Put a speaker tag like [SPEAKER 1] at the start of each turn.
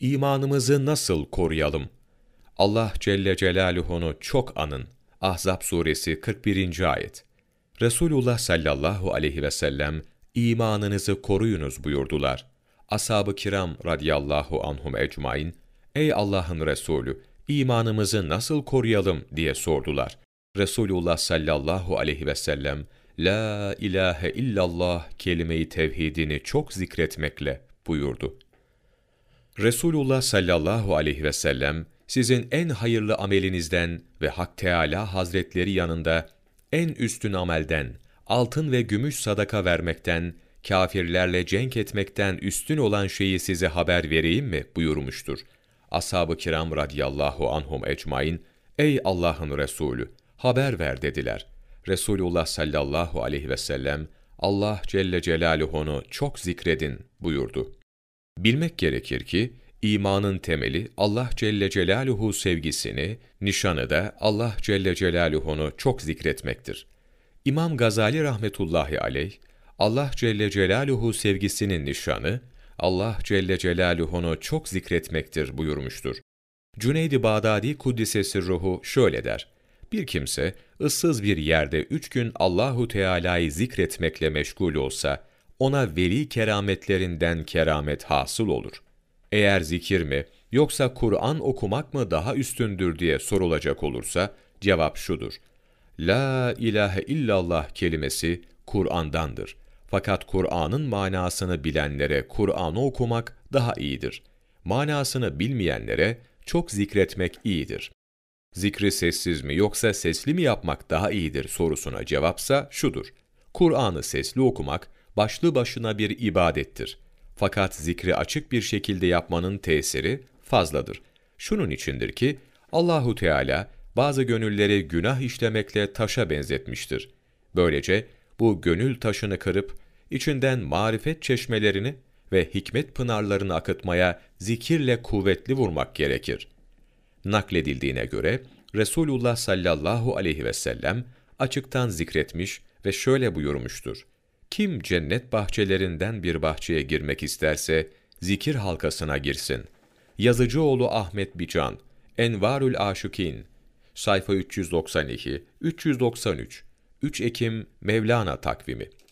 [SPEAKER 1] imanımızı nasıl koruyalım? Allah Celle Celaluhu'nu çok anın. Ahzab suresi 41. ayet. Resulullah sallallahu aleyhi ve sellem imanınızı koruyunuz buyurdular. Ashab-ı kiram radıyallahu anhum ecmain, ey Allah'ın Resulü, imanımızı nasıl koruyalım diye sordular. Resulullah sallallahu aleyhi ve sellem, La ilahe illallah kelime-i tevhidini çok zikretmekle buyurdu. Resulullah sallallahu aleyhi ve sellem, sizin en hayırlı amelinizden ve Hak Teâlâ Hazretleri yanında en üstün amelden, altın ve gümüş sadaka vermekten, kafirlerle cenk etmekten üstün olan şeyi size haber vereyim mi buyurmuştur. Ashab-ı kiram radiyallahu anhum ecmain, ey Allah'ın Resulü, haber ver dediler. Resulullah sallallahu aleyhi ve sellem, Allah Celle Celaluhu'nu çok zikredin buyurdu. Bilmek gerekir ki, imanın temeli Allah Celle Celaluhu sevgisini, nişanı da Allah Celle Celaluhu'nu çok zikretmektir. İmam Gazali rahmetullahi aleyh, Allah Celle Celaluhu sevgisinin nişanı, Allah Celle Celaluhu'nu çok zikretmektir buyurmuştur. Cüneyd-i Bağdadi Kuddisesi ruhu şöyle der, bir kimse ıssız bir yerde üç gün Allahu Teala'yı zikretmekle meşgul olsa, ona veli kerametlerinden keramet hasıl olur. Eğer zikir mi, yoksa Kur'an okumak mı daha üstündür diye sorulacak olursa, cevap şudur. La ilahe illallah kelimesi Kur'an'dandır. Fakat Kur'an'ın manasını bilenlere Kur'an'ı okumak daha iyidir. Manasını bilmeyenlere çok zikretmek iyidir. Zikri sessiz mi yoksa sesli mi yapmak daha iyidir sorusuna cevapsa şudur. Kur'an'ı sesli okumak başlı başına bir ibadettir. Fakat zikri açık bir şekilde yapmanın tesiri fazladır. Şunun içindir ki Allahu Teala bazı gönülleri günah işlemekle taşa benzetmiştir. Böylece bu gönül taşını kırıp içinden marifet çeşmelerini ve hikmet pınarlarını akıtmaya zikirle kuvvetli vurmak gerekir. Nakledildiğine göre Resulullah sallallahu aleyhi ve sellem açıktan zikretmiş ve şöyle buyurmuştur. Kim cennet bahçelerinden bir bahçeye girmek isterse zikir halkasına girsin. Yazıcıoğlu Ahmet Bican, Envarül Aşıkin, sayfa 392, 393, 3 Ekim Mevlana takvimi.